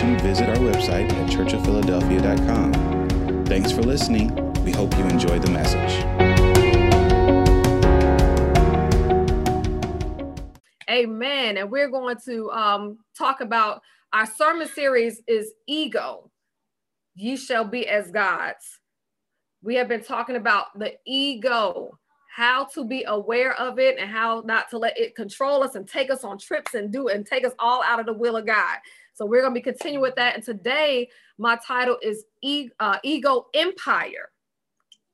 information, visit our website at churchofphiladelphia.com. Thanks for listening. We hope you enjoy the message. Amen. And we're going to um, talk about our sermon series is ego. Ye shall be as gods. We have been talking about the ego how to be aware of it and how not to let it control us and take us on trips and do and take us all out of the will of God. So we're going to be continuing with that. And today, my title is e- uh, Ego Empire.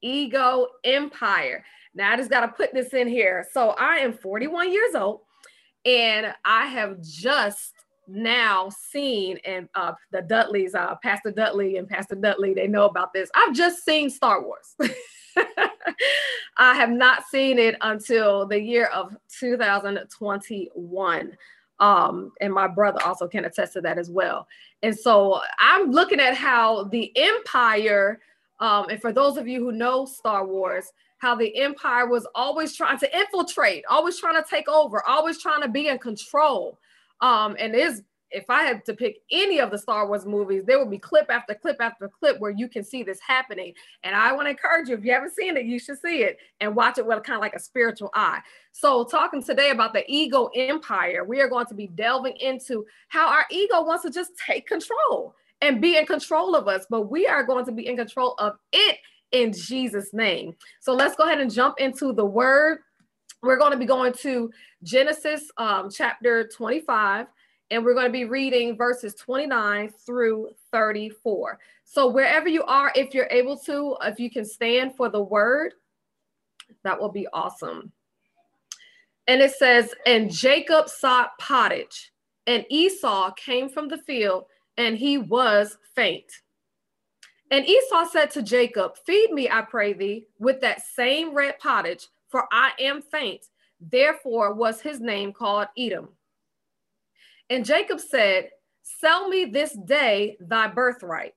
Ego Empire. Now, I just got to put this in here. So I am 41 years old and I have just now seen and uh, the Dudleys, uh, Pastor Dudley and Pastor Dudley, they know about this. I've just seen Star Wars. I have not seen it until the year of 2021. Um, and my brother also can attest to that as well. And so I'm looking at how the Empire, um, and for those of you who know Star Wars, how the Empire was always trying to infiltrate, always trying to take over, always trying to be in control. Um, and is if I had to pick any of the Star Wars movies, there will be clip after clip after clip where you can see this happening. And I want to encourage you, if you haven't seen it, you should see it and watch it with kind of like a spiritual eye. So, talking today about the ego empire, we are going to be delving into how our ego wants to just take control and be in control of us, but we are going to be in control of it in Jesus' name. So, let's go ahead and jump into the word. We're going to be going to Genesis um, chapter 25 and we're going to be reading verses 29 through 34. So, wherever you are, if you're able to, if you can stand for the word, that will be awesome. And it says, And Jacob sod pottage, and Esau came from the field, and he was faint. And Esau said to Jacob, Feed me, I pray thee, with that same red pottage, for I am faint. Therefore was his name called Edom. And Jacob said, Sell me this day thy birthright.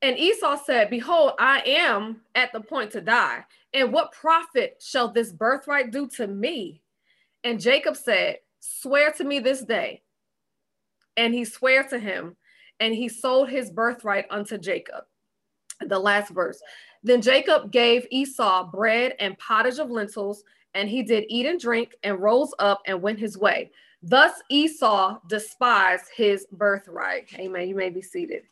And Esau said, Behold, I am at the point to die. And what profit shall this birthright do to me? And Jacob said, Swear to me this day. And he sware to him, and he sold his birthright unto Jacob. The last verse. Then Jacob gave Esau bread and pottage of lentils, and he did eat and drink, and rose up and went his way. Thus Esau despised his birthright. Amen. You may be seated.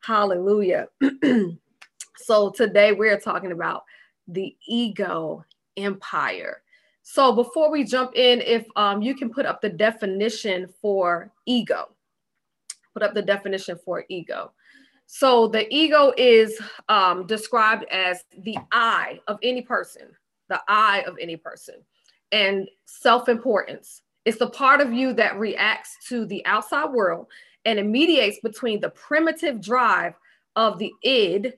Hallelujah. so today we're talking about the ego empire. So before we jump in, if um, you can put up the definition for ego, put up the definition for ego. So the ego is um, described as the I of any person, the I of any person, and self importance it's the part of you that reacts to the outside world and it mediates between the primitive drive of the id,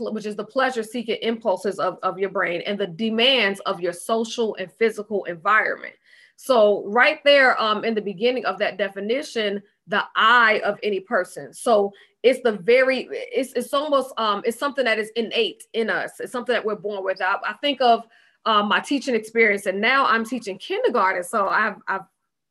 which is the pleasure seeking impulses of, of your brain, and the demands of your social and physical environment. So, right there um, in the beginning of that definition, the I of any person. So, it's the very, it's, it's almost, um, it's something that is innate in us. It's something that we're born with. I, I think of um, my teaching experience, and now I'm teaching kindergarten. So I've, I've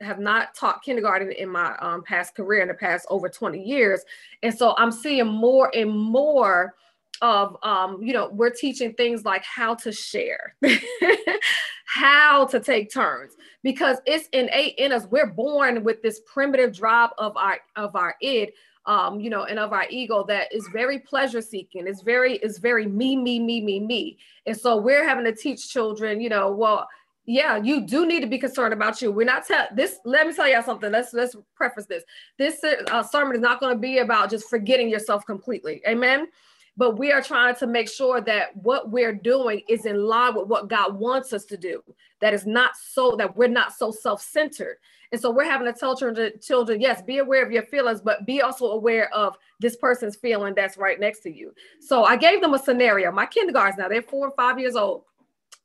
have not taught kindergarten in my um, past career in the past over 20 years, and so I'm seeing more and more of um, you know we're teaching things like how to share how to take turns because it's innate in us we're born with this primitive drive of our of our id um, you know, and of our ego that is very pleasure seeking. It's very, it's very me, me, me, me, me. And so we're having to teach children, you know, well, yeah, you do need to be concerned about you. We're not tell this. Let me tell y'all something. Let's let's preface this. This uh, sermon is not going to be about just forgetting yourself completely. Amen. But we are trying to make sure that what we're doing is in line with what God wants us to do. That is not so that we're not so self-centered. And so we're having to tell children, children, yes, be aware of your feelings, but be also aware of this person's feeling that's right next to you. So I gave them a scenario. My kindergartens now, they're four and five years old.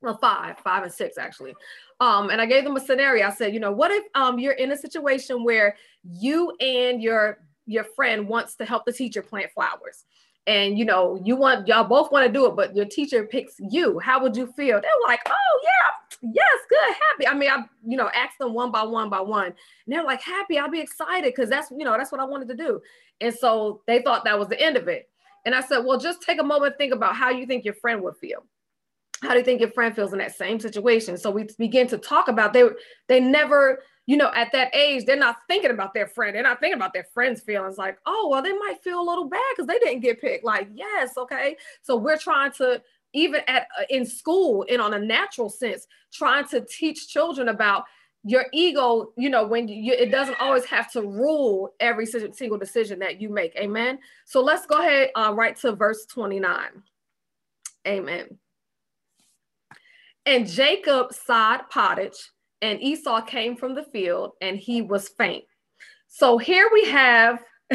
Well, five, five and six actually. Um, and I gave them a scenario. I said, you know, what if um, you're in a situation where you and your your friend wants to help the teacher plant flowers? And you know you want y'all both want to do it but your teacher picks you how would you feel they're like oh yeah yes, good, happy. I mean, I, you know, asked them one by one by one. And they're like, happy, I'll be excited because that's, you know, that's what I wanted to do. And so they thought that was the end of it. And I said, well, just take a moment, think about how you think your friend would feel. How do you think your friend feels in that same situation? So we begin to talk about they they never, you know, at that age, they're not thinking about their friend. They're not thinking about their friend's feelings. Like, oh, well, they might feel a little bad because they didn't get picked. Like, yes, okay. So we're trying to even at uh, in school and on a natural sense trying to teach children about your ego you know when you it doesn't always have to rule every single decision that you make amen so let's go ahead uh, right to verse 29 amen and jacob sod pottage and esau came from the field and he was faint so here we have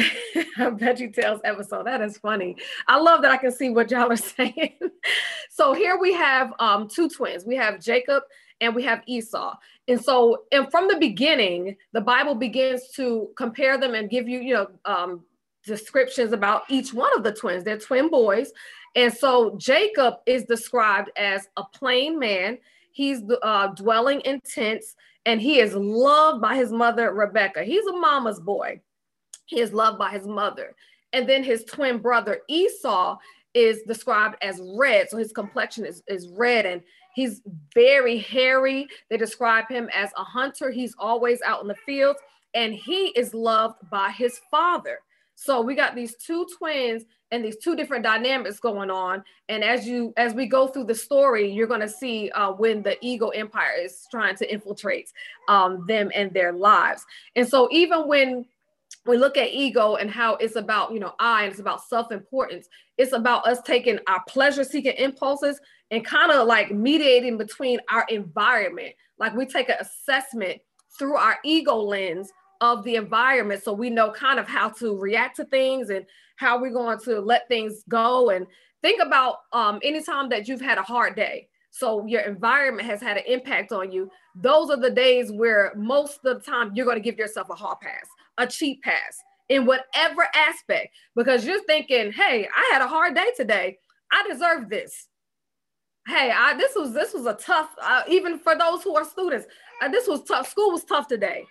Veggie Tales episode. That is funny. I love that I can see what y'all are saying. so here we have um, two twins. We have Jacob and we have Esau. And so, and from the beginning, the Bible begins to compare them and give you, you know, um, descriptions about each one of the twins. They're twin boys. And so Jacob is described as a plain man. He's uh, dwelling in tents and he is loved by his mother, Rebecca. He's a mama's boy. He is loved by his mother. And then his twin brother Esau is described as red. So his complexion is, is red and he's very hairy. They describe him as a hunter. He's always out in the fields and he is loved by his father. So we got these two twins and these two different dynamics going on. And as you as we go through the story, you're going to see uh, when the ego empire is trying to infiltrate um, them and their lives. And so even when we look at ego and how it's about you know i and it's about self-importance it's about us taking our pleasure seeking impulses and kind of like mediating between our environment like we take an assessment through our ego lens of the environment so we know kind of how to react to things and how we're going to let things go and think about um, anytime that you've had a hard day so your environment has had an impact on you those are the days where most of the time you're going to give yourself a hard pass a cheap pass in whatever aspect because you're thinking, hey, I had a hard day today. I deserve this. Hey, I this was this was a tough uh, even for those who are students. Uh, this was tough. School was tough today.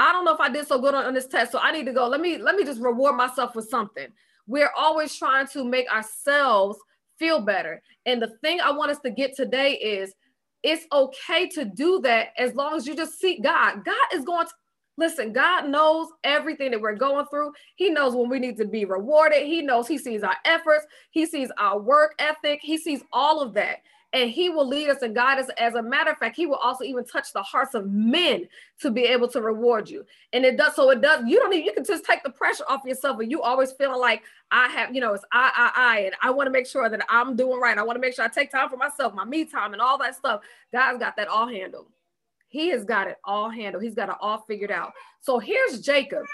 I don't know if I did so good on, on this test, so I need to go. Let me let me just reward myself with something. We're always trying to make ourselves feel better. And the thing I want us to get today is it's okay to do that as long as you just seek God. God is going to Listen, God knows everything that we're going through. He knows when we need to be rewarded. He knows He sees our efforts. He sees our work ethic. He sees all of that. And He will lead us and guide us. As a matter of fact, He will also even touch the hearts of men to be able to reward you. And it does so. It does. You don't need. You can just take the pressure off yourself, and you always feeling like I have. You know, it's I, I, I, and I want to make sure that I'm doing right. I want to make sure I take time for myself, my me time, and all that stuff. God's got that all handled. He has got it all handled. He's got it all figured out. So here's Jacob.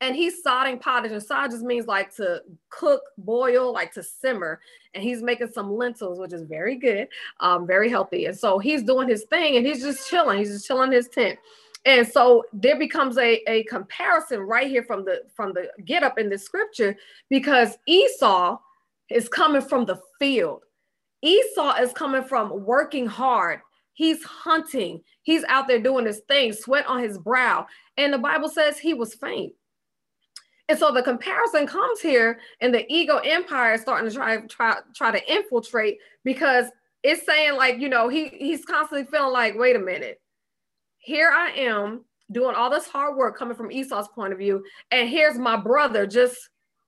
And he's sodding pottage. And sod just means like to cook, boil, like to simmer. And he's making some lentils, which is very good, um, very healthy. And so he's doing his thing and he's just chilling. He's just chilling in his tent. And so there becomes a, a comparison right here from the from the get up in the scripture because Esau is coming from the field. Esau is coming from working hard He's hunting. He's out there doing his thing, sweat on his brow. And the Bible says he was faint. And so the comparison comes here, and the ego empire is starting to try, try, try to infiltrate because it's saying, like, you know, he he's constantly feeling like, wait a minute, here I am doing all this hard work coming from Esau's point of view, and here's my brother just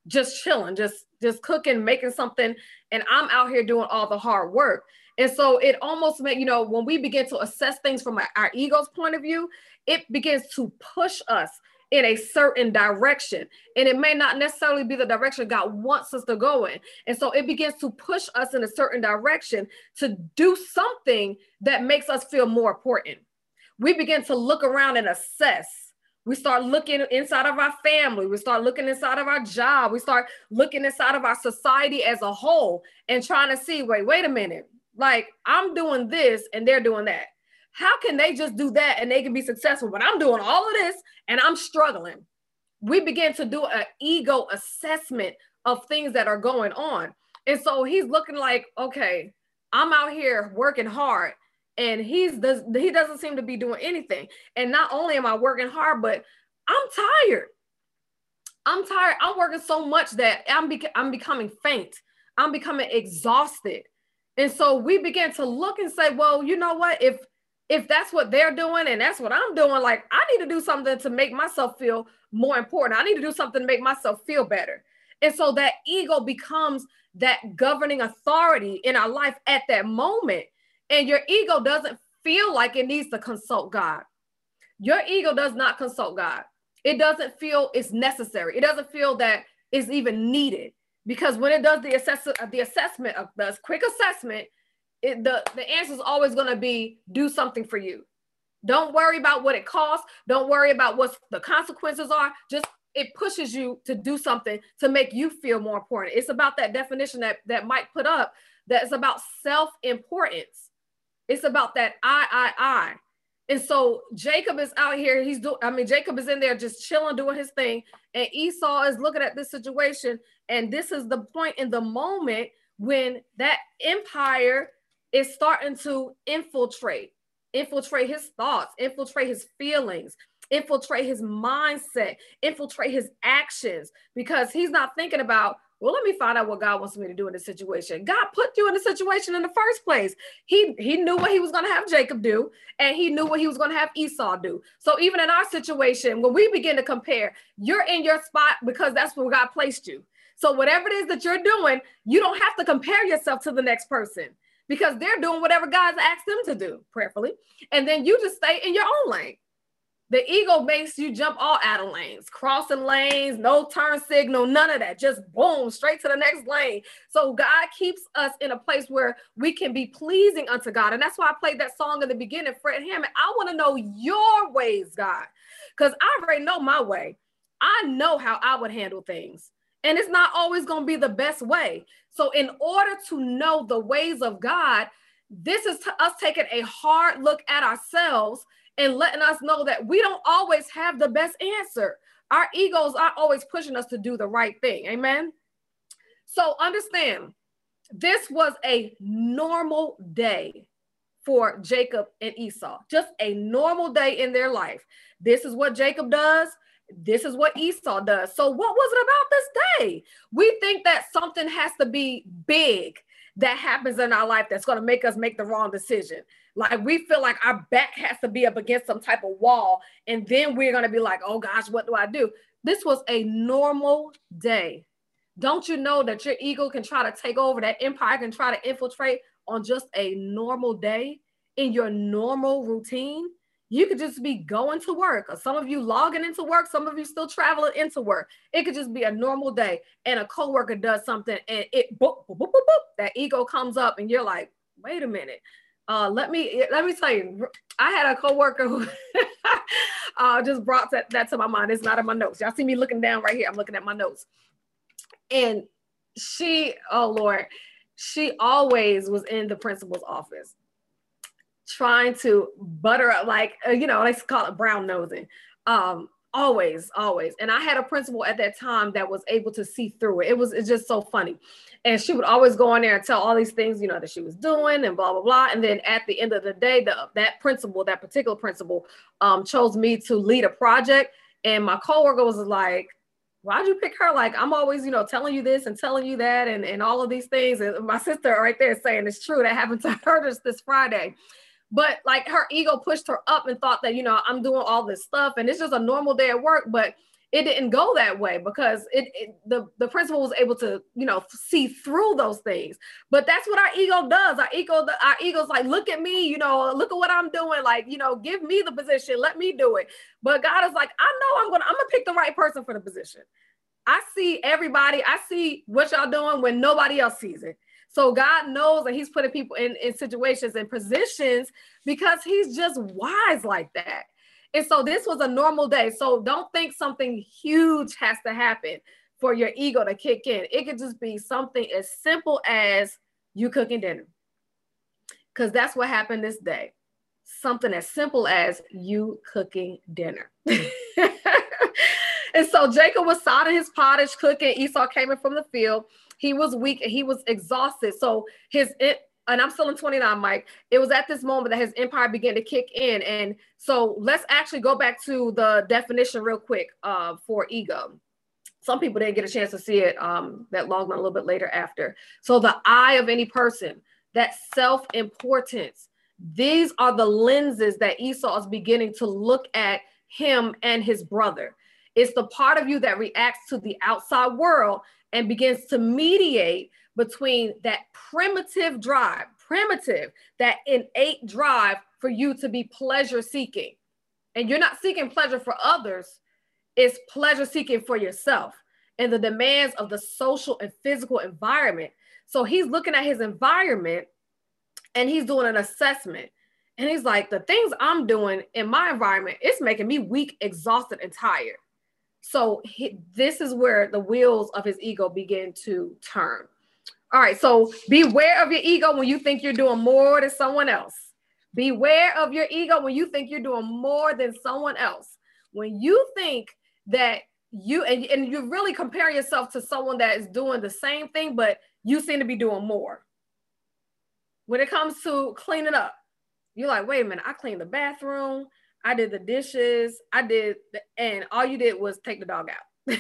just chilling, just just cooking, making something, and I'm out here doing all the hard work. And so it almost makes, you know, when we begin to assess things from our, our ego's point of view, it begins to push us in a certain direction. And it may not necessarily be the direction God wants us to go in. And so it begins to push us in a certain direction to do something that makes us feel more important. We begin to look around and assess. We start looking inside of our family. We start looking inside of our job. We start looking inside of our society as a whole and trying to see wait, wait a minute. Like I'm doing this and they're doing that. How can they just do that and they can be successful? But I'm doing all of this and I'm struggling. We begin to do an ego assessment of things that are going on. And so he's looking like, okay, I'm out here working hard and he's does he doesn't seem to be doing anything. And not only am I working hard, but I'm tired. I'm tired. I'm working so much that I'm bec- I'm becoming faint. I'm becoming exhausted. And so we began to look and say, well, you know what? If if that's what they're doing and that's what I'm doing, like I need to do something to make myself feel more important. I need to do something to make myself feel better. And so that ego becomes that governing authority in our life at that moment. And your ego doesn't feel like it needs to consult God. Your ego does not consult God. It doesn't feel it's necessary. It doesn't feel that it's even needed because when it does the assess the assessment of the quick assessment, it, the the answer is always going to be do something for you. Don't worry about what it costs. Don't worry about what the consequences are. Just it pushes you to do something to make you feel more important. It's about that definition that that Mike put up. That's about self importance. It's about that I I I. And so Jacob is out here. He's doing, I mean, Jacob is in there just chilling, doing his thing. And Esau is looking at this situation. And this is the point in the moment when that empire is starting to infiltrate, infiltrate his thoughts, infiltrate his feelings, infiltrate his mindset, infiltrate his actions, because he's not thinking about well, let me find out what God wants me to do in this situation. God put you in the situation in the first place. He he knew what he was going to have Jacob do, and he knew what he was going to have Esau do. So even in our situation, when we begin to compare, you're in your spot because that's where God placed you. So whatever it is that you're doing, you don't have to compare yourself to the next person because they're doing whatever God's asked them to do, prayerfully. And then you just stay in your own lane. The ego makes you jump all out of lanes, crossing lanes, no turn signal, none of that. Just boom, straight to the next lane. So God keeps us in a place where we can be pleasing unto God. And that's why I played that song in the beginning, Fred Hammond. I want to know your ways, God, because I already know my way. I know how I would handle things. And it's not always going to be the best way. So, in order to know the ways of God, this is us taking a hard look at ourselves and letting us know that we don't always have the best answer. Our egos are always pushing us to do the right thing. Amen. So understand, this was a normal day for Jacob and Esau, just a normal day in their life. This is what Jacob does. This is what Esau does. So, what was it about this day? We think that something has to be big that happens in our life that's going to make us make the wrong decision. Like we feel like our back has to be up against some type of wall. And then we're going to be like, oh gosh, what do I do? This was a normal day. Don't you know that your ego can try to take over, that empire can try to infiltrate on just a normal day in your normal routine? You could just be going to work, or some of you logging into work, some of you still traveling into work. It could just be a normal day, and a coworker does something, and it boop, boop, boop, boop, boop, that ego comes up, and you're like, wait a minute, uh, let me let me tell you, I had a coworker who uh, just brought that, that to my mind. It's not in my notes. Y'all see me looking down right here. I'm looking at my notes, and she, oh Lord, she always was in the principal's office, trying to butter up, like uh, you know, let's call it brown nosing. Um, always always. And i had a principal at that time that was able to see through it. It was it's just so funny. And she would always go in there and tell all these things you know that she was doing and blah blah blah. And then at the end of the day the that principal that particular principal um, chose me to lead a project. And my coworker was like why'd you pick her? Like i'm always you know telling you this and telling you that and, and all of these things. And my sister right there saying it's true. That happened to her this, this friday but like her ego pushed her up and thought that you know i'm doing all this stuff and it's just a normal day at work but it didn't go that way because it, it, the the principal was able to you know see through those things. But that's what our ego does. Our ego our ego's like look at me you know look at what i'm doing like you know give me the position let me do it. But god is like i know i'm gonna i'm gonna pick the right person for the position. I see everybody i see what y'all doing when nobody else sees it so God knows that He's putting people in, in situations and positions because He's just wise like that. And so this was a normal day. So don't think something huge has to happen for your ego to kick in. It could just be something as simple as you cooking dinner. Because that's what happened this day. Something as simple as you cooking dinner. and so Jacob was sodding his pottage, cooking. Esau came in from the field he was weak and he was exhausted. So his it, and I'm still in 29, Mike. It was at this moment that his empire began to kick in. And so let's actually go back to the definition real quick uh, for ego. Some people didn't get a chance to see it um, that long, a little bit later after. So the eye of any person, that self importance, these are the lenses that Esau is beginning to look at him and his brother. It's the part of you that reacts to the outside world and begins to mediate between that primitive drive, primitive, that innate drive for you to be pleasure seeking. And you're not seeking pleasure for others, it's pleasure seeking for yourself and the demands of the social and physical environment. So he's looking at his environment and he's doing an assessment. And he's like, the things I'm doing in my environment, it's making me weak, exhausted, and tired. So he, this is where the wheels of his ego begin to turn. All right, so beware of your ego when you think you're doing more than someone else. Beware of your ego when you think you're doing more than someone else. When you think that you and, and you really compare yourself to someone that is doing the same thing, but you seem to be doing more. When it comes to cleaning up, you're like, wait a minute, I cleaned the bathroom, I did the dishes, I did, the, and all you did was take the dog out.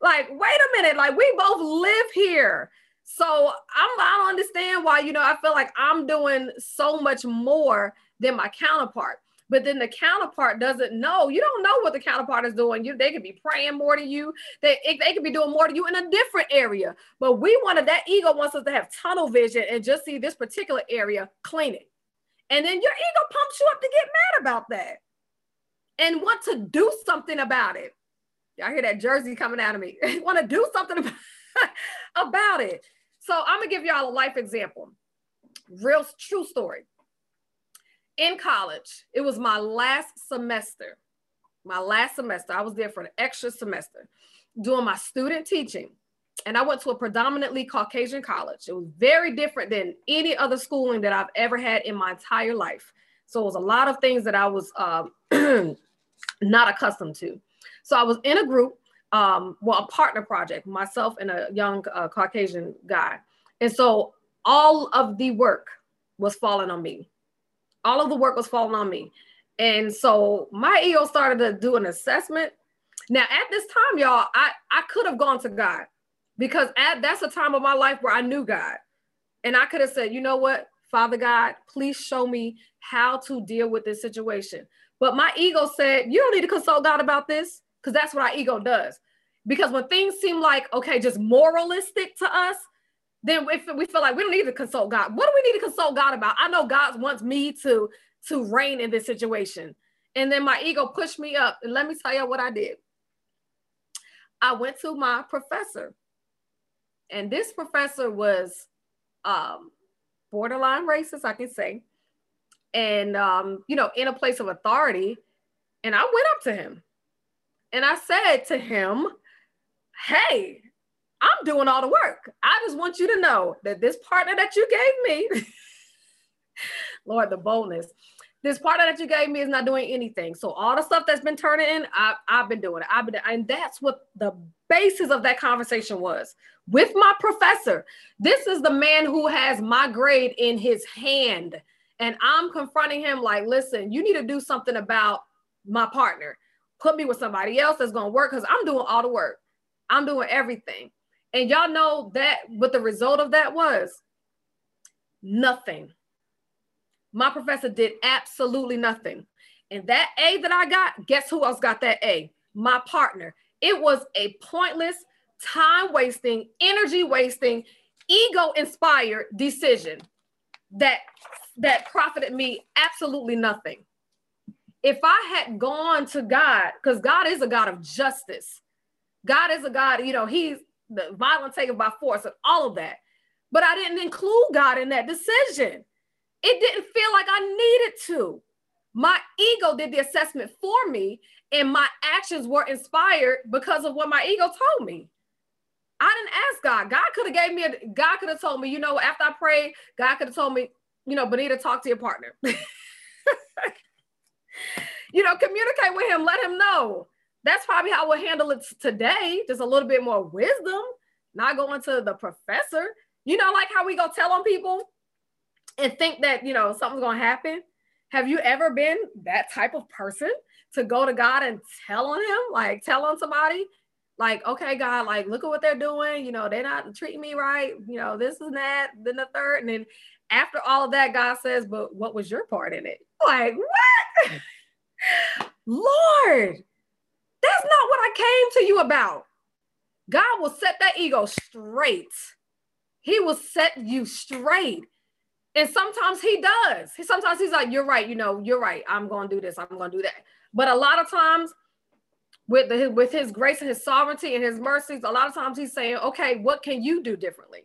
like, wait a minute, like we both live here. So I'm, I don't understand why, you know, I feel like I'm doing so much more than my counterpart. But then the counterpart doesn't know. You don't know what the counterpart is doing. You, they could be praying more to you. They, they could be doing more to you in a different area. But we wanted that ego wants us to have tunnel vision and just see this particular area cleaning. And then your ego pumps you up to get mad about that and want to do something about it. Y'all hear that jersey coming out of me. want to do something about it. So I'm gonna give y'all a life example. Real true story. In college, it was my last semester. My last semester, I was there for an extra semester doing my student teaching. And I went to a predominantly Caucasian college. It was very different than any other schooling that I've ever had in my entire life. So it was a lot of things that I was um, not accustomed to. So I was in a group, um, well, a partner project, myself and a young uh, Caucasian guy. And so all of the work was falling on me. All of the work was falling on me. And so my EO started to do an assessment. Now, at this time, y'all, I, I could have gone to God because at that's a time of my life where I knew God. And I could have said, you know what, Father God, please show me how to deal with this situation. But my ego said, you don't need to consult God about this because that's what our ego does. Because when things seem like, okay, just moralistic to us, then if we feel like we don't need to consult God, what do we need to consult God about? I know God wants me to to reign in this situation. And then my ego pushed me up. And let me tell you what I did. I went to my professor. And this professor was um, borderline racist, I can say. And, um, you know, in a place of authority. And I went up to him and I said to him, Hey, I'm doing all the work. I just want you to know that this partner that you gave me, Lord, the boldness, this partner that you gave me is not doing anything. So all the stuff that's been turning in, I, have been doing it. I've been, and that's what the basis of that conversation was with my professor. This is the man who has my grade in his hand, and I'm confronting him like, listen, you need to do something about my partner put me with somebody else that's gonna work because I'm doing all the work. I'm doing everything. And y'all know that what the result of that was nothing. My professor did absolutely nothing. And that A that I got, guess who else got that A? My partner. It was a pointless, time wasting, energy wasting, ego inspired decision that that profited me absolutely nothing if I had gone to God, because God is a God of justice, God is a God, you know, He's the violent taken by force and all of that. But I didn't include God in that decision. It didn't feel like I needed to. My ego did the assessment for me, and my actions were inspired because of what my ego told me. I didn't ask God. God could have gave me a God could have told me, you know, after I prayed, God could have told me, you know, Benita, talk to your partner. you know, communicate with him, let him know. That's probably how we'll handle it today. Just a little bit more wisdom, not going to the professor. You know, like how we go tell on people and think that, you know, something's to happen. Have you ever been that type of person to go to God and tell on him, like tell on somebody? Like, okay, God, like, look at what they're doing. You know, they're not treating me right. You know, this and that, then the third. And then after all of that, God says, but what was your part in it? Like, what? Lord, that's not what I came to you about. God will set that ego straight. He will set you straight. And sometimes he does. He sometimes he's like, You're right, you know, you're right. I'm gonna do this, I'm gonna do that. But a lot of times, with the, with his grace and his sovereignty and his mercies, a lot of times he's saying, Okay, what can you do differently?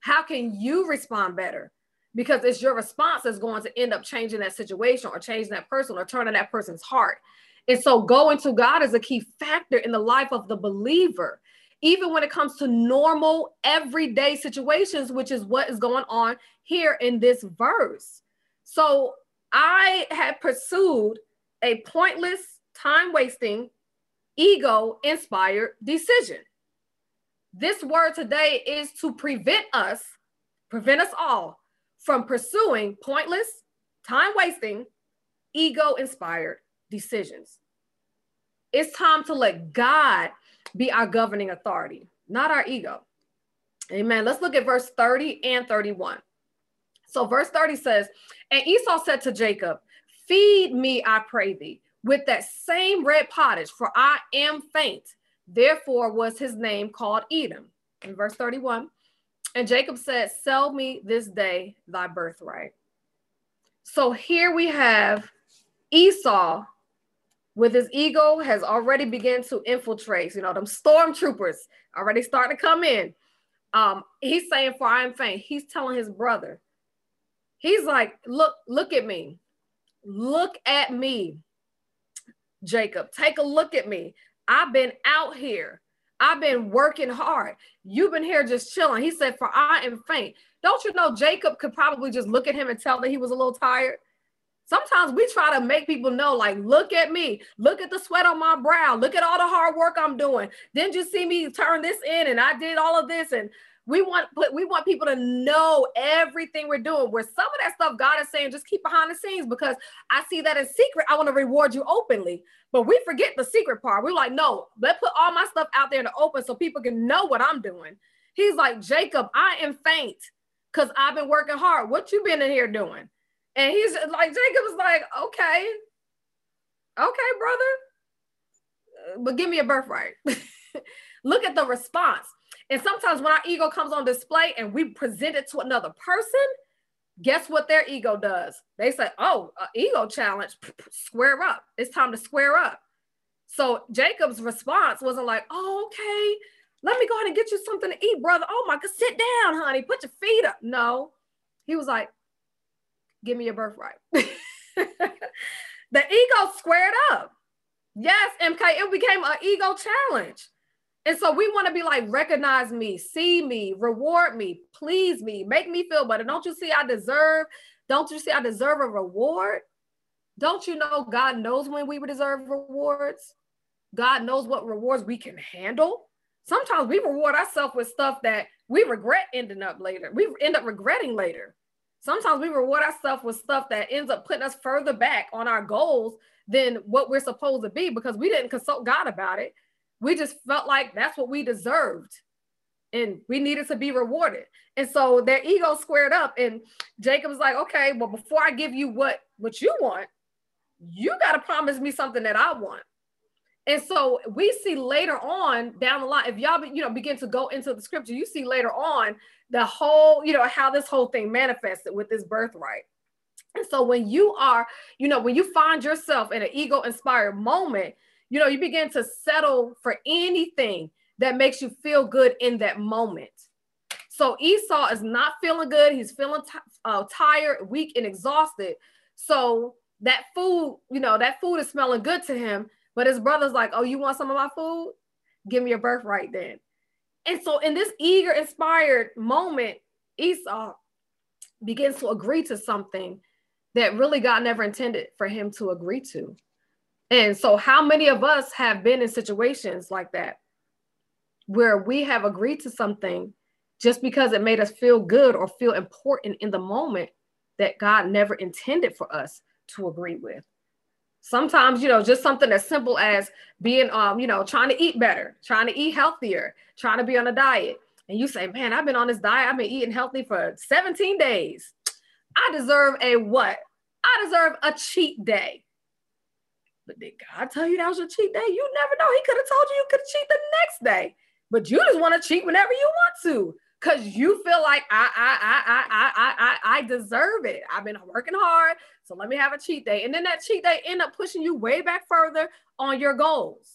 How can you respond better? Because it's your response that's going to end up changing that situation or changing that person or turning that person's heart. And so going to God is a key factor in the life of the believer even when it comes to normal everyday situations, which is what is going on here in this verse. So I had pursued a pointless, time wasting, ego inspired decision. This word today is to prevent us, prevent us all from pursuing pointless, time wasting, ego inspired decisions. It's time to let God be our governing authority, not our ego. Amen. Let's look at verse 30 and 31. So, verse 30 says, And Esau said to Jacob, Feed me, I pray thee, with that same red pottage, for I am faint. Therefore was his name called Edom. In verse 31, and Jacob said, Sell me this day thy birthright. So here we have Esau with his ego has already begun to infiltrate. You know, them stormtroopers already starting to come in. Um, he's saying, For I am faint. He's telling his brother, he's like, Look, look at me. Look at me, Jacob. Take a look at me. I've been out here. I've been working hard. You've been here just chilling. He said, For I am faint. Don't you know Jacob could probably just look at him and tell that he was a little tired? Sometimes we try to make people know, like, look at me, look at the sweat on my brow, look at all the hard work I'm doing. Didn't you see me turn this in and I did all of this? And we want we want people to know everything we're doing. Where some of that stuff God is saying, just keep behind the scenes because I see that as secret. I want to reward you openly. But we forget the secret part. We're like, no, let's put all my stuff out there in the open so people can know what I'm doing. He's like, Jacob, I am faint because I've been working hard. What you been in here doing? And he's like, Jacob was like, okay, okay, brother, but give me a birthright. Look at the response. And sometimes when our ego comes on display and we present it to another person, guess what their ego does? They say, oh, ego challenge, square up. It's time to square up. So Jacob's response wasn't like, oh, okay, let me go ahead and get you something to eat, brother. Oh my God, sit down, honey, put your feet up. No, he was like, give me your birthright. the ego squared up. Yes, MK, it became an ego challenge. And so we want to be like, recognize me, see me, reward me, please me, make me feel better. Don't you see I deserve? Don't you see I deserve a reward? Don't you know God knows when we deserve rewards? God knows what rewards we can handle. Sometimes we reward ourselves with stuff that we regret ending up later. We end up regretting later. Sometimes we reward ourselves with stuff that ends up putting us further back on our goals than what we're supposed to be because we didn't consult God about it. We just felt like that's what we deserved and we needed to be rewarded. And so their ego squared up and Jacob's like, okay, well, before I give you what, what you want, you got to promise me something that I want. And so we see later on down the line, if y'all, you know, begin to go into the scripture, you see later on the whole, you know, how this whole thing manifested with this birthright. And so when you are, you know, when you find yourself in an ego inspired moment, you know, you begin to settle for anything that makes you feel good in that moment. So Esau is not feeling good. He's feeling t- uh, tired, weak, and exhausted. So that food, you know, that food is smelling good to him. But his brother's like, oh, you want some of my food? Give me your birthright then. And so in this eager, inspired moment, Esau begins to agree to something that really God never intended for him to agree to. And so, how many of us have been in situations like that where we have agreed to something just because it made us feel good or feel important in the moment that God never intended for us to agree with. Sometimes, you know, just something as simple as being, um, you know, trying to eat better, trying to eat healthier, trying to be on a diet. And you say, man, I've been on this diet, I've been eating healthy for 17 days. I deserve a what? I deserve a cheat day. But did God tell you that was a cheat day? You never know. He could have told you you could cheat the next day, but you just want to cheat whenever you want to because you feel like I, I, I, I, I, I, I deserve it. I've been working hard, so let me have a cheat day. And then that cheat day end up pushing you way back further on your goals.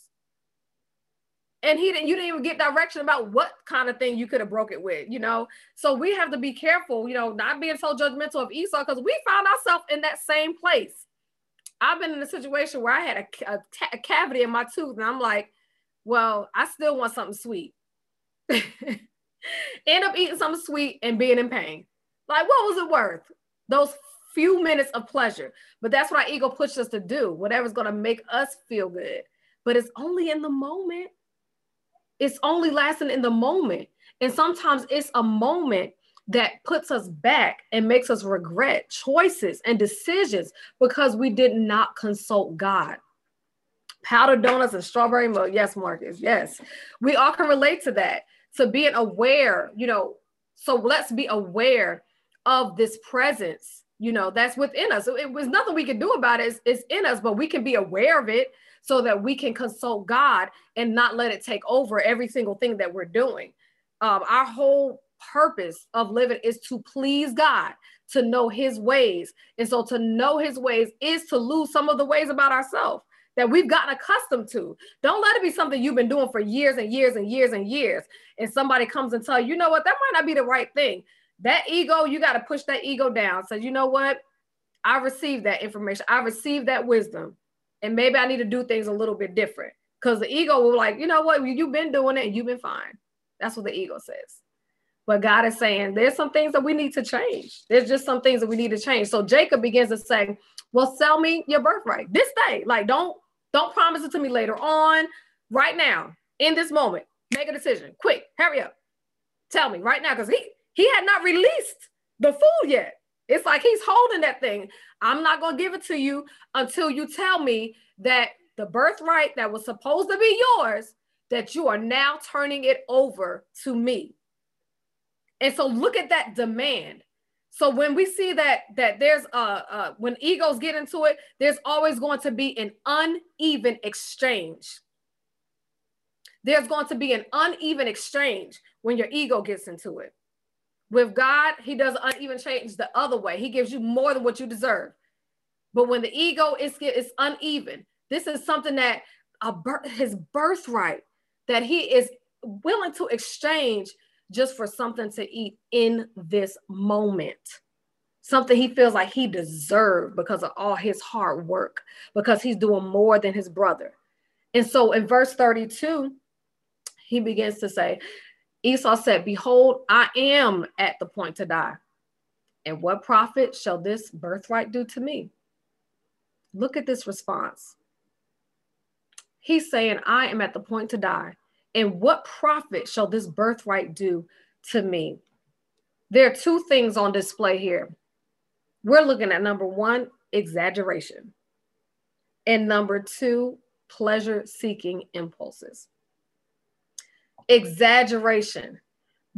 And he didn't, you didn't even get direction about what kind of thing you could have broke it with, you know. So we have to be careful, you know, not being so judgmental of Esau because we found ourselves in that same place. I've been in a situation where I had a, a, a cavity in my tooth, and I'm like, well, I still want something sweet. end up eating something sweet and being in pain. Like, what was it worth? Those few minutes of pleasure. But that's what our ego pushes us to do, whatever's going to make us feel good. But it's only in the moment. It's only lasting in the moment. And sometimes it's a moment that puts us back and makes us regret choices and decisions because we did not consult God. Powdered donuts and strawberry milk. Yes, Marcus. Yes. We all can relate to that to being aware, you know, so let's be aware of this presence, you know, that's within us. So it was nothing we can do about it. It's, it's in us, but we can be aware of it so that we can consult God and not let it take over every single thing that we're doing. Um, our whole purpose of living is to please God, to know his ways. And so to know his ways is to lose some of the ways about ourselves that we've gotten accustomed to. Don't let it be something you've been doing for years and years and years and years. And somebody comes and tell you, you know what, that might not be the right thing. That ego, you got to push that ego down. So, you know what? I received that information. I received that wisdom. And maybe I need to do things a little bit different. Because the ego will like, you know what? You've been doing it and you've been fine. That's what the ego says. But God is saying there's some things that we need to change. There's just some things that we need to change. So Jacob begins to say, Well, sell me your birthright this day. Like, don't don't promise it to me later on. Right now, in this moment, make a decision. Quick, hurry up. Tell me right now, because he he had not released the food yet. It's like he's holding that thing. I'm not gonna give it to you until you tell me that the birthright that was supposed to be yours, that you are now turning it over to me. And so look at that demand. So when we see that that there's uh, uh when egos get into it, there's always going to be an uneven exchange. There's going to be an uneven exchange when your ego gets into it. With God, He does uneven change the other way. He gives you more than what you deserve. But when the ego is, is uneven, this is something that a his birthright that he is willing to exchange just for something to eat in this moment. Something he feels like he deserved because of all his hard work, because he's doing more than his brother. And so in verse 32, he begins to say, Esau said, Behold, I am at the point to die. And what profit shall this birthright do to me? Look at this response. He's saying, I am at the point to die. And what profit shall this birthright do to me? There are two things on display here. We're looking at number one, exaggeration, and number two, pleasure seeking impulses. Exaggeration.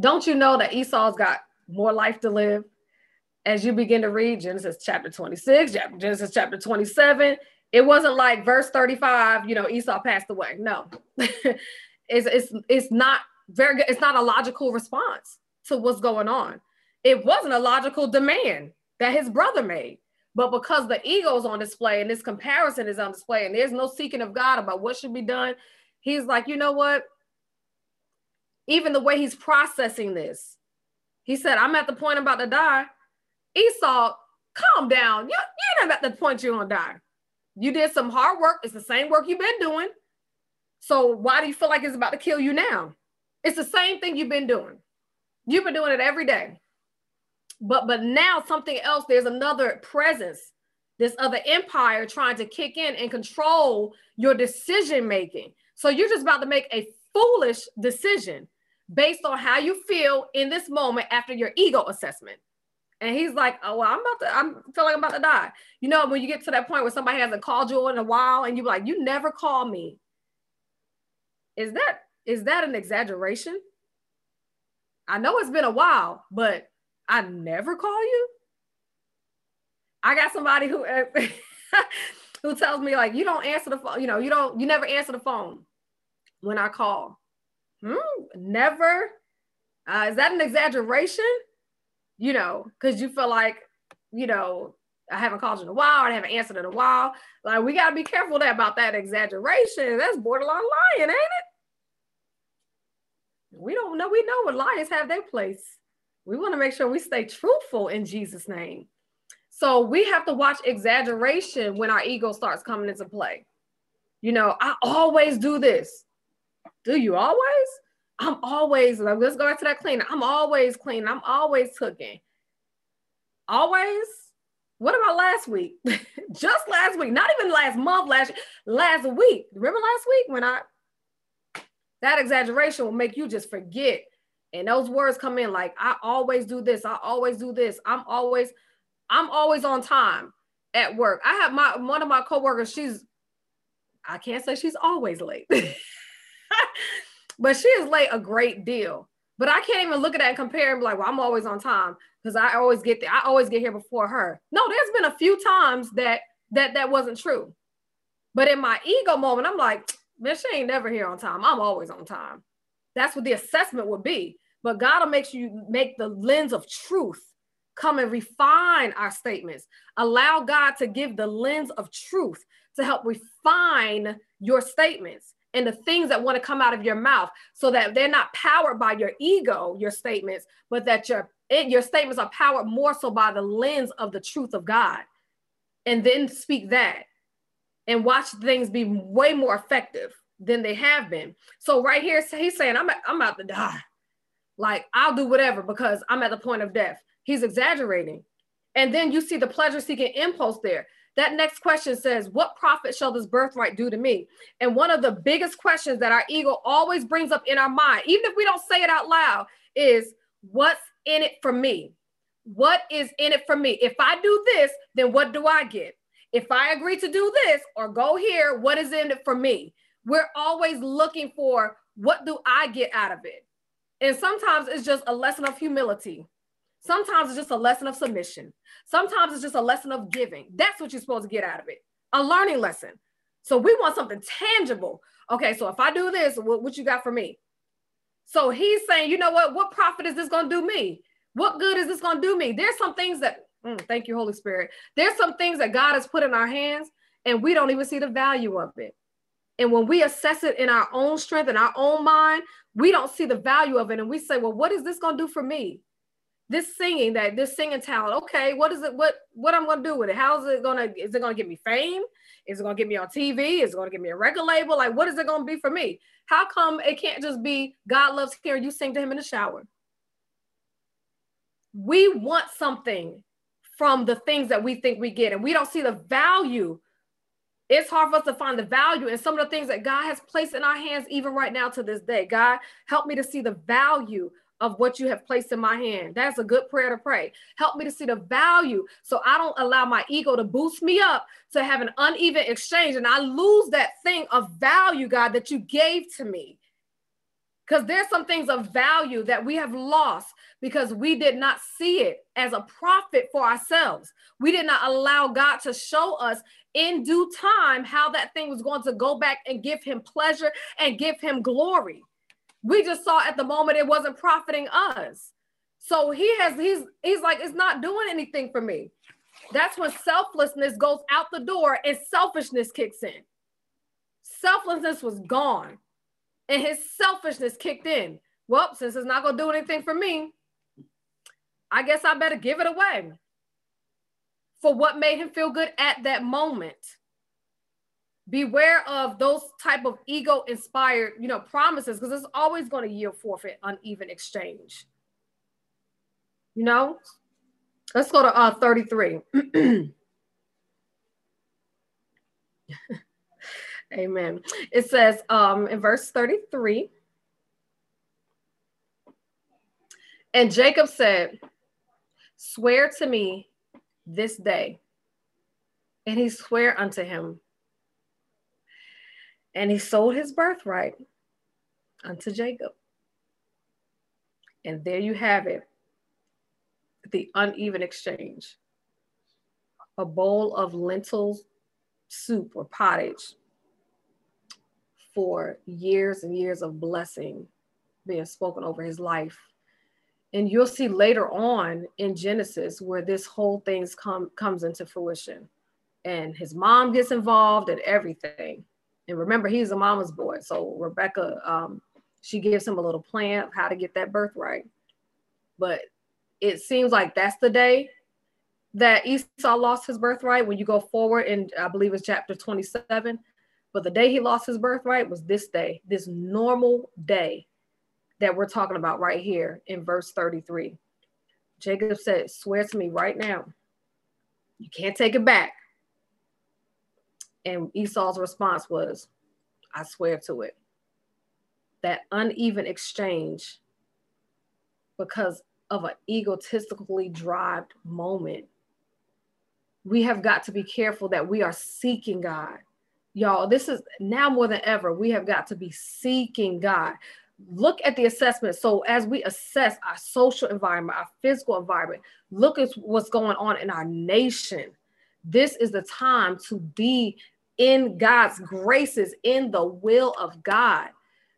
Don't you know that Esau's got more life to live? As you begin to read Genesis chapter 26, Genesis chapter 27, it wasn't like verse 35, you know, Esau passed away. No. it's, it's, it's not very good. It's not a logical response to what's going on. It wasn't a logical demand that his brother made. But because the ego is on display and this comparison is on display and there's no seeking of God about what should be done, he's like, you know what? Even the way he's processing this, he said, I'm at the point I'm about to die. Esau, calm down. You, you're not at the point you're going to die. You did some hard work. It's the same work you've been doing. So why do you feel like it's about to kill you now? It's the same thing you've been doing. You've been doing it every day. But but now something else, there's another presence, this other empire trying to kick in and control your decision making. So you're just about to make a foolish decision based on how you feel in this moment after your ego assessment. And he's like, oh, well, I'm about to, I'm feeling I'm about to die. You know, when you get to that point where somebody hasn't called you in a while and you're like, you never call me. Is that, is that an exaggeration? I know it's been a while, but I never call you. I got somebody who, who tells me like, you don't answer the phone, you know, you don't, you never answer the phone when I call. Hmm, never. Uh, is that an exaggeration? You know, because you feel like, you know, I haven't called you in a while, I haven't answered in a while. Like, we got to be careful that, about that exaggeration. That's borderline lying, ain't it? We don't know. We know what liars have their place. We want to make sure we stay truthful in Jesus' name. So we have to watch exaggeration when our ego starts coming into play. You know, I always do this. Do you always? I'm always, let's go back to that cleaning. I'm always cleaning. I'm always cooking. Always? What about last week? Just last week, not even last month, last last week. Remember last week when I that exaggeration will make you just forget. And those words come in like I always do this, I always do this. I'm always, I'm always on time at work. I have my one of my coworkers, she's I can't say she's always late. but she is late a great deal. But I can't even look at that and compare and be like, well, I'm always on time because I always get there. I always get here before her. No, there's been a few times that that that wasn't true. But in my ego moment, I'm like, man, she ain't never here on time. I'm always on time. That's what the assessment would be. But God will make you make the lens of truth come and refine our statements. Allow God to give the lens of truth to help refine your statements and the things that want to come out of your mouth so that they're not powered by your ego, your statements, but that your it, your statements are powered more so by the lens of the truth of God. And then speak that and watch things be way more effective than they have been. So right here, he's saying, I'm, I'm about to die. Like I'll do whatever because I'm at the point of death. He's exaggerating. And then you see the pleasure seeking impulse there. That next question says, What profit shall this birthright do to me? And one of the biggest questions that our ego always brings up in our mind, even if we don't say it out loud, is what's in it for me? What is in it for me? If I do this, then what do I get? If I agree to do this or go here, what is in it for me? We're always looking for what do I get out of it? And sometimes it's just a lesson of humility. Sometimes it's just a lesson of submission. Sometimes it's just a lesson of giving. That's what you're supposed to get out of it a learning lesson. So we want something tangible. Okay, so if I do this, what, what you got for me? So he's saying, you know what? What profit is this going to do me? What good is this going to do me? There's some things that, mm, thank you, Holy Spirit. There's some things that God has put in our hands and we don't even see the value of it. And when we assess it in our own strength and our own mind, we don't see the value of it. And we say, well, what is this going to do for me? This singing that this singing talent okay what is it what what i'm to do with it? How's it to is it to give me fame? Is it to get me on tv is it to give me a record label? Like what is it to be for me? How come it can't just be god loves hearing you sing to him in the shower? We want something from the things that we think we get and we don't see the value. It's hard for us to find the value in some of the things that god has placed in our hands even right now to this day. God help me to see the value of what you have placed in my hand. That's a good prayer to pray. Help me to see the value so I don't allow my ego to boost me up to have an uneven exchange and I lose that thing of value, God, that you gave to me. Because there's some things of value that we have lost because we did not see it as a profit for ourselves. We did not allow God to show us in due time how that thing was going to go back and give him pleasure and give him glory. We just saw at the moment it wasn't profiting us. So he has, he's, he's like, it's not doing anything for me. That's when selflessness goes out the door and selfishness kicks in. Selflessness was gone and his selfishness kicked in. Well, since it's not going to do anything for me, I guess I better give it away for what made him feel good at that moment beware of those type of ego inspired you know promises because it's always going to yield forfeit uneven exchange you know let's go to uh 33 amen it says um in verse 33 And Jacob said, Swear to me this day. And he sware unto him. And he sold his birthright unto Jacob. And there you have it the uneven exchange. A bowl of lentil soup or pottage for years and years of blessing being spoken over his life. And you'll see later on in Genesis where this whole thing come, comes into fruition. And his mom gets involved and everything. And remember, he's a mama's boy. So Rebecca, um, she gives him a little plan of how to get that birthright. But it seems like that's the day that Esau lost his birthright. When you go forward, and I believe it's chapter 27, but the day he lost his birthright was this day, this normal day that we're talking about right here in verse 33. Jacob said, Swear to me right now. You can't take it back. And Esau's response was, I swear to it. That uneven exchange, because of an egotistically driven moment. We have got to be careful that we are seeking God. Y'all, this is now more than ever, we have got to be seeking God. Look at the assessment. So, as we assess our social environment, our physical environment, look at what's going on in our nation. This is the time to be in God's graces, in the will of God.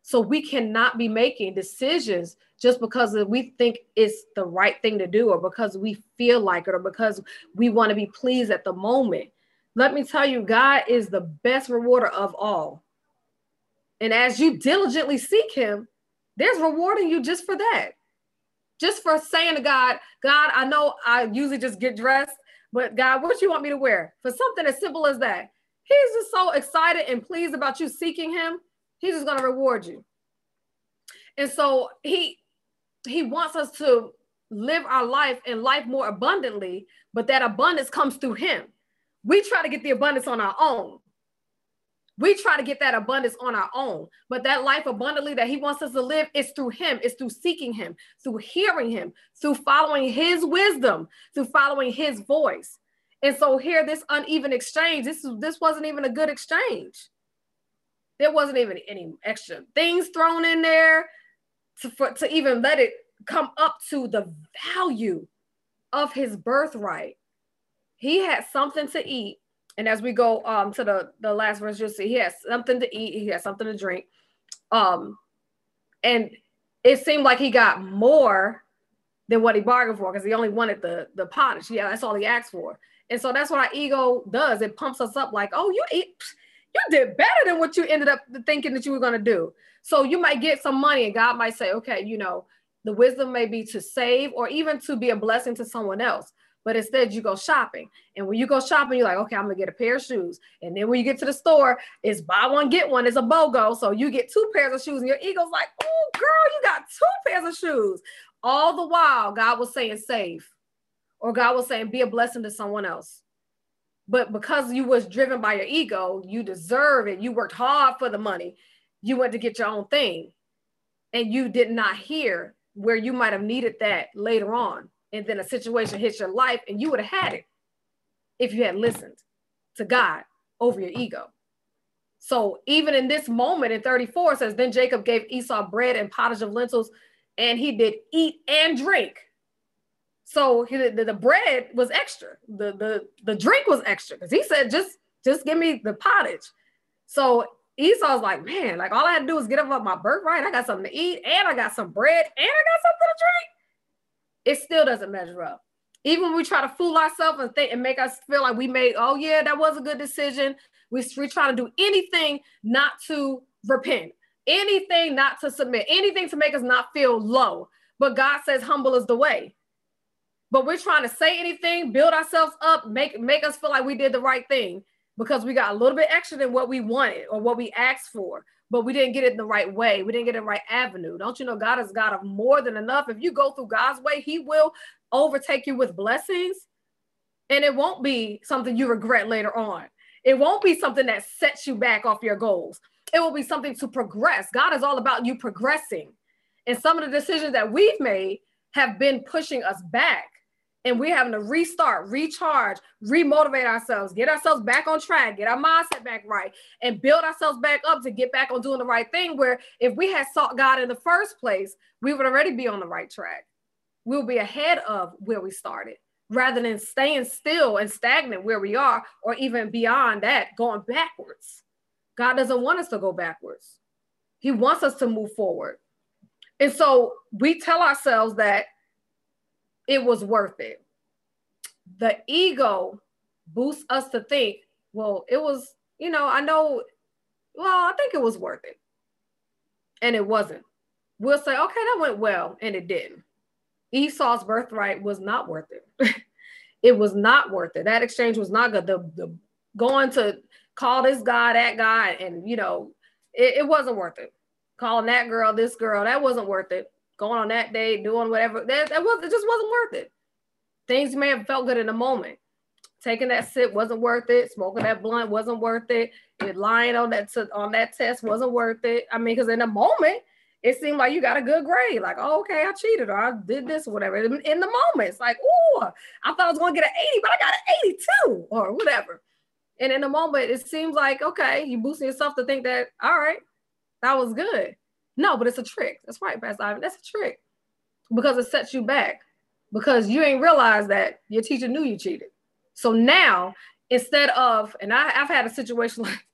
So we cannot be making decisions just because we think it's the right thing to do or because we feel like it or because we want to be pleased at the moment. Let me tell you, God is the best rewarder of all. And as you diligently seek him, there's rewarding you just for that. Just for saying to God, God, I know I usually just get dressed, but God, what you want me to wear? For something as simple as that. He's just so excited and pleased about you seeking him He's just going to reward you. And so he he wants us to live our life and life more abundantly, but that abundance comes through him. We try to get the abundance on our own. We try to get that abundance on our own, but that life abundantly that he wants us to live is through him, it's through seeking him, through hearing him, through following his wisdom, through following his voice. And so here, this uneven exchange, this, this wasn't even a good exchange. There wasn't even any extra things thrown in there to, for, to even let it come up to the value of his birthright. He had something to eat. And as we go um, to the, the last verse, you'll see he has something to eat, he has something to drink. Um, and it seemed like he got more than what he bargained for because he only wanted the, the pottage. Yeah, that's all he asked for. And so that's what our ego does. It pumps us up like, oh, you eat, you did better than what you ended up thinking that you were going to do. So you might get some money and God might say, okay, you know, the wisdom may be to save or even to be a blessing to someone else. But instead, you go shopping. And when you go shopping, you're like, okay, I'm going to get a pair of shoes. And then when you get to the store, it's buy one, get one. It's a BOGO. So you get two pairs of shoes, and your ego's like, oh, girl, you got two pairs of shoes. All the while, God was saying, save. Or God was saying, be a blessing to someone else. But because you was driven by your ego you deserve it. You worked hard for the money. You went to get your own thing. And you did not hear where you might have needed that later on. And then a situation hits your life and you would have had it if you had listened to god over your ego. So even in this moment in 34 says then jacob gave esau bread and pottage of lentils and he did eat and drink so he, the, the bread was extra. The, the, the drink was extra because he said, just, just give me the pottage. So Esau's like, man, like all I had to do was get up my birthright. I got something to eat and I got some bread and I got something to drink. It still doesn't measure up. Even when we try to fool ourselves and think and make us feel like we made, oh yeah, that was a good decision. We, we try to do anything not to repent, anything not to submit, anything to make us not feel low. But God says humble is the way but we're trying to say anything, build ourselves up, make make us feel like we did the right thing because we got a little bit extra than what we wanted or what we asked for, but we didn't get it in the right way. We didn't get it the right avenue. Don't you know God is God of more than enough? If you go through God's way, He will overtake you with blessings, and it won't be something you regret later on. It won't be something that sets you back off your goals. It will be something to progress. God is all about you progressing. And some of the decisions that we've made have been pushing us back and we're having to restart, recharge, remotivate ourselves, get ourselves back on track, get our mindset back right, and build ourselves back up to get back on doing the right thing. Where if we had sought God in the first place, we would already be on the right track. We'll be ahead of where we started rather than staying still and stagnant where we are, or even beyond that, going backwards. God doesn't want us to go backwards, He wants us to move forward. And so we tell ourselves that it was worth it. The ego boosts us to think, well, it was, you know, I know, well, I think it was worth it. And it wasn't. We'll say, okay, that went well, and it didn't. Esau's birthright was not worth it. it was not worth it. That exchange was not good. The, the going to call this guy, that guy, and you know, it, it wasn't worth it. Calling that girl, this girl, that wasn't worth it going on that date, doing whatever. That, that was it just wasn't worth it. Things may have felt good in the moment. Taking that sip wasn't worth it. Smoking that blunt wasn't worth it. it lying on that t- on that test wasn't worth it. I mean, because in the moment, it seemed like you got a good grade. Like, oh, okay, I cheated or I did this or whatever. In, the moment, it's like, oh, I thought I was going to get an 80, but I got an 82 or whatever. And in the moment, it seems like, okay, you boosting yourself to think that, all right, that was good. No, but it's a trick. That's right, Pastor Ivan. That's a trick because it sets you back because you ain't realized that your teacher knew you cheated. So now, instead of, and I, have had a situation like,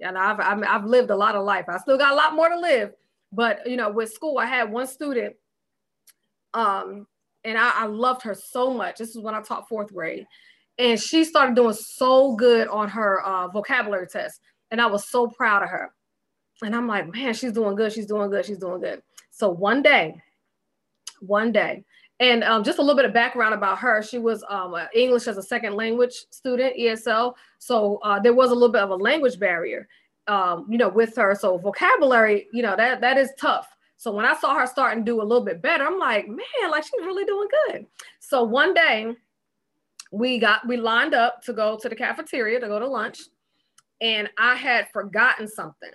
and I've, I've lived a lot of life. I still got a lot more to live. But, you know, with school, I had one student, um, and I, I loved her so much. This is when I taught fourth grade. And she started doing so good on her uh, vocabulary test. And I was so proud of her. And I'm like, man, she's doing good. She's doing good. She's doing good. So one day, one day, and um, just a little bit of background about her. She was um, English as a second language student, ESL. So uh, there was a little bit of a language barrier, um, you know, with her. So vocabulary, you know, that that is tough. So when I saw her starting to do a little bit better, I'm like, man, like she's really doing good. So one day, we got we lined up to go to the cafeteria to go to lunch, and I had forgotten something.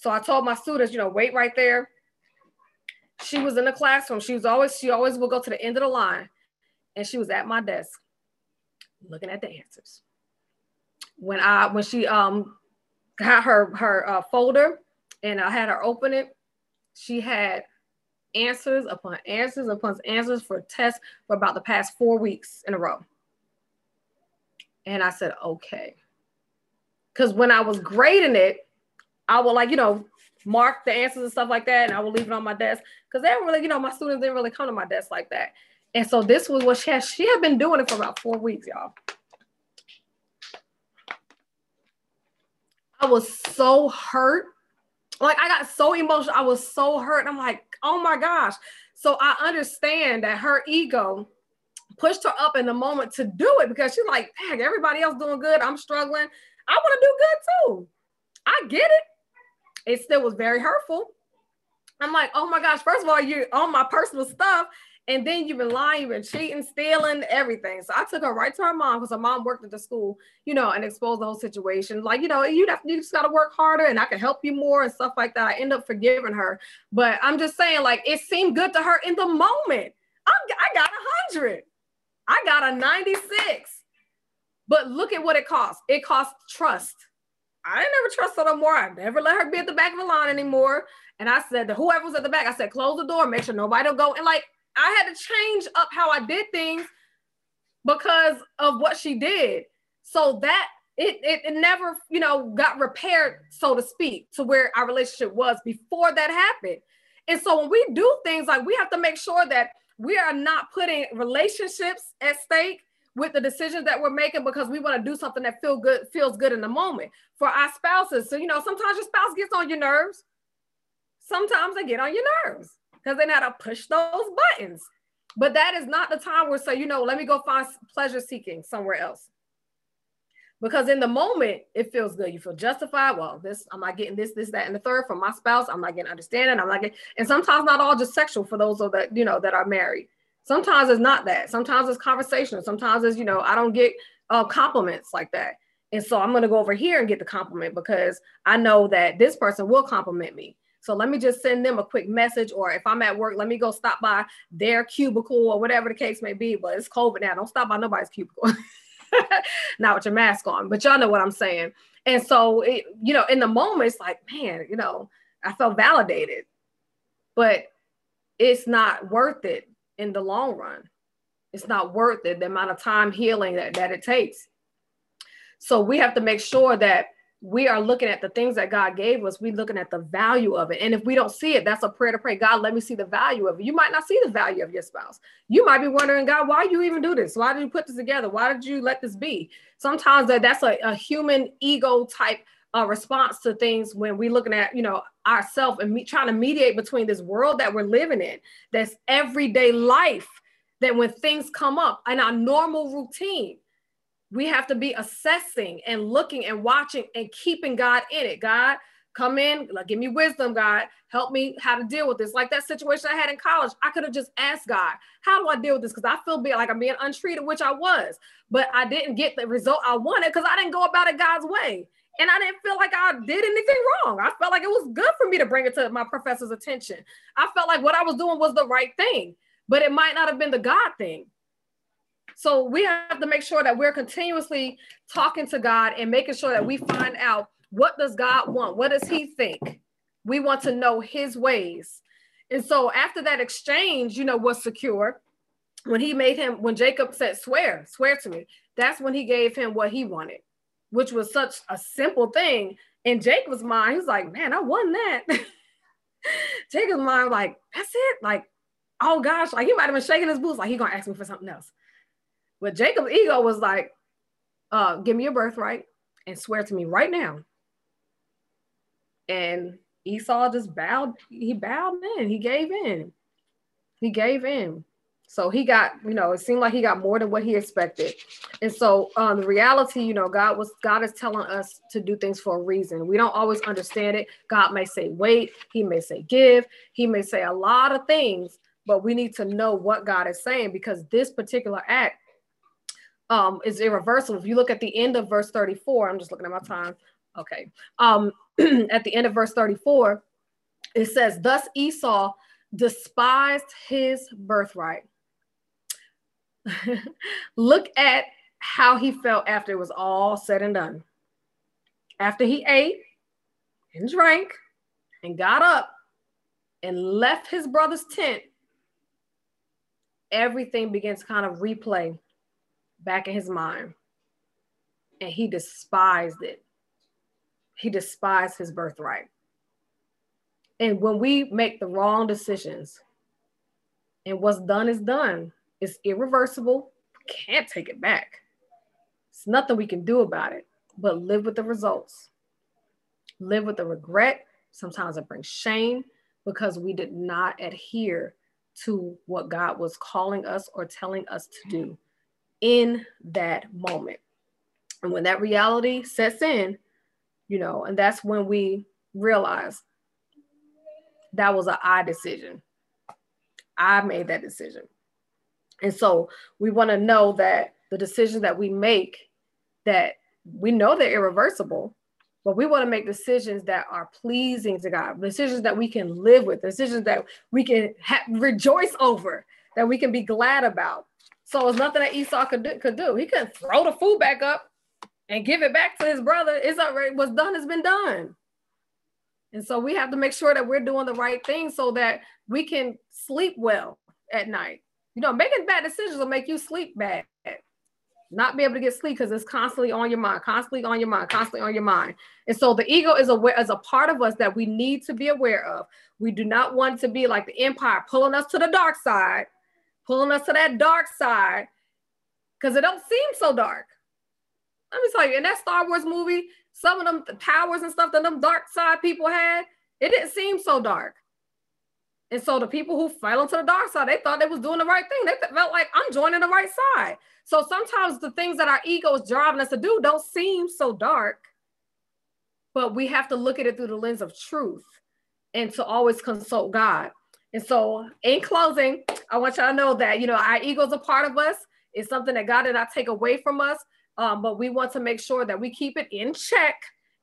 So I told my students, you know, wait right there. She was in the classroom. She was always, she always would go to the end of the line. And she was at my desk looking at the answers. When I when she um got her her uh, folder and I had her open it, she had answers upon answers upon answers for tests for about the past four weeks in a row. And I said, okay. Because when I was grading it, I will like, you know, mark the answers and stuff like that, and I will leave it on my desk because they really, you know, my students didn't really come to my desk like that. And so this was what she had. She had been doing it for about four weeks, y'all. I was so hurt. Like I got so emotional. I was so hurt. I'm like, oh my gosh. So I understand that her ego pushed her up in the moment to do it because she's like, dang, everybody else doing good. I'm struggling. I want to do good too. I get it it still was very hurtful. I'm like, oh my gosh, first of all, you're on my personal stuff. And then you've been lying, you've been cheating, stealing, everything. So I took her right to her mom because her mom worked at the school, you know, and exposed the whole situation. Like, you know, you have you just gotta work harder and I can help you more and stuff like that. I end up forgiving her. But I'm just saying, like, it seemed good to her in the moment. I'm, I got a hundred. I got a 96. But look at what it cost. It cost trust I didn't ever trust her no more. I never let her be at the back of the line anymore. And I said to whoever was at the back, I said, close the door, make sure nobody will go. And like I had to change up how I did things because of what she did. So that it, it, it never, you know, got repaired, so to speak, to where our relationship was before that happened. And so when we do things like we have to make sure that we are not putting relationships at stake with the decisions that we're making because we want to do something that feel good feels good in the moment for our spouses. So you know sometimes your spouse gets on your nerves. Sometimes they get on your nerves because they know how to push those buttons. But that is not the time where so you know let me go find pleasure seeking somewhere else. Because in the moment it feels good. You feel justified. Well this i'm not getting this this that and the third from my spouse. I'm not getting understanding. I'm not getting and sometimes not all just sexual for those of that you know that are married Sometimes it's not that. Sometimes it's conversational. Sometimes it's, you know, I don't get uh, compliments like that. And so I'm going to go over here and get the compliment because I know that this person will compliment me. So let me just send them a quick message, or if I'm at work, let me go stop by their cubicle or whatever the case may be. But it's COVID now. Don't stop by nobody's cubicle. Not with your mask on, but y'all know what I'm saying. And so, it, you know, in the moment, it's like, man, you know, I felt validated, but it's not worth it in the long run. It's not worth it, the amount of time healing that, that it takes. So we have to make sure that we are looking at the things that God gave us. We're looking at the value of it. And if we don't see it, that's a prayer to pray. God, let me see the value of it. You might not see the value of your spouse. You might be wondering, God, why you even do this? Why did you put this together? Why did you let this be? Sometimes that, that's a, a human ego type uh, response to things when we're looking at, you know, ourselves and me, trying to mediate between this world that we're living in, that's everyday life, that when things come up in our normal routine, we have to be assessing and looking and watching and keeping God in it. God, come in, like, give me wisdom, God. Help me how to deal with this. Like that situation I had in college, I could have just asked God, how do I deal with this? Because I feel like I'm being untreated, which I was, but I didn't get the result I wanted because I didn't go about it God's way. And I didn't feel like I did anything wrong. I felt like it was good for me to bring it to my professor's attention. I felt like what I was doing was the right thing, but it might not have been the God thing. So we have to make sure that we're continuously talking to God and making sure that we find out what does God want? What does he think? We want to know his ways. And so after that exchange, you know, was secure, when he made him, when Jacob said, swear, swear to me, that's when he gave him what he wanted, which was such a simple thing. and In Jacob's mind, he's like, man, I won that. Jacob's mind, like, that's it. Like, oh gosh, like he might have been shaking his boots, like he gonna ask me for something else. But Jacob's ego was like, uh, give me your birthright and swear to me right now. And Esau just bowed, he bowed in, he gave in. He gave in. So he got, you know, it seemed like he got more than what he expected. And so um, the reality, you know, God was God is telling us to do things for a reason. We don't always understand it. God may say wait, he may say give, he may say a lot of things, but we need to know what God is saying because this particular act um, is irreversible. If you look at the end of verse 34, I'm just looking at my time. Okay. Um, at the end of verse 34, it says, Thus Esau despised his birthright. look at how he felt after it was all said and done. After he ate and drank and got up and left his brother's tent, everything begins to kind of replay back in his mind. And he despised it. He despised his birthright. And when we make the wrong decisions, and what's done is done, it's irreversible, can't take it back. It's nothing we can do about it, but live with the results. Live with the regret. Sometimes it brings shame because we did not adhere to what God was calling us or telling us to do in that moment. And when that reality sets in, you know, and that's when we realize that was an I decision. I made that decision. And so we want to know that the decisions that we make that we know they're irreversible, but we want to make decisions that are pleasing to God, decisions that we can live with, decisions that we can ha- rejoice over, that we can be glad about. So it's nothing that Esau could do, could do. He couldn't throw the food back up and give it back to his brother. It's already what's done has been done. And so we have to make sure that we're doing the right thing so that we can sleep well at night. You know, making bad decisions will make you sleep bad. Not be able to get sleep because it's constantly on your mind, constantly on your mind, constantly on your mind. And so the ego is aware as a part of us that we need to be aware of. We do not want to be like the empire pulling us to the dark side pulling us to that dark side because it don't seem so dark. Let me tell you, in that Star Wars movie, some of them the powers and stuff that them dark side people had, it didn't seem so dark. And so the people who fell into the dark side, they thought they was doing the right thing. They felt like I'm joining the right side. So sometimes the things that our ego is driving us to do don't seem so dark, but we have to look at it through the lens of truth and to always consult God. And so, in closing, I want y'all to know that you know our ego is a part of us. It's something that God did not take away from us, um, but we want to make sure that we keep it in check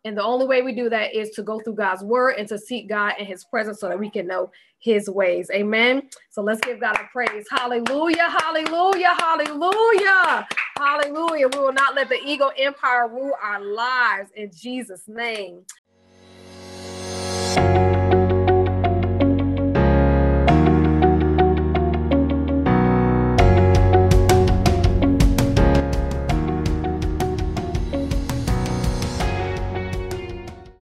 And the only way we do that is to go through God's word and to seek God in his presence so that we can know his ways. Amen. So let's give God a praise. Hallelujah. Hallelujah. Hallelujah. Hallelujah. We will not let the ego empire rule our lives in Jesus' name.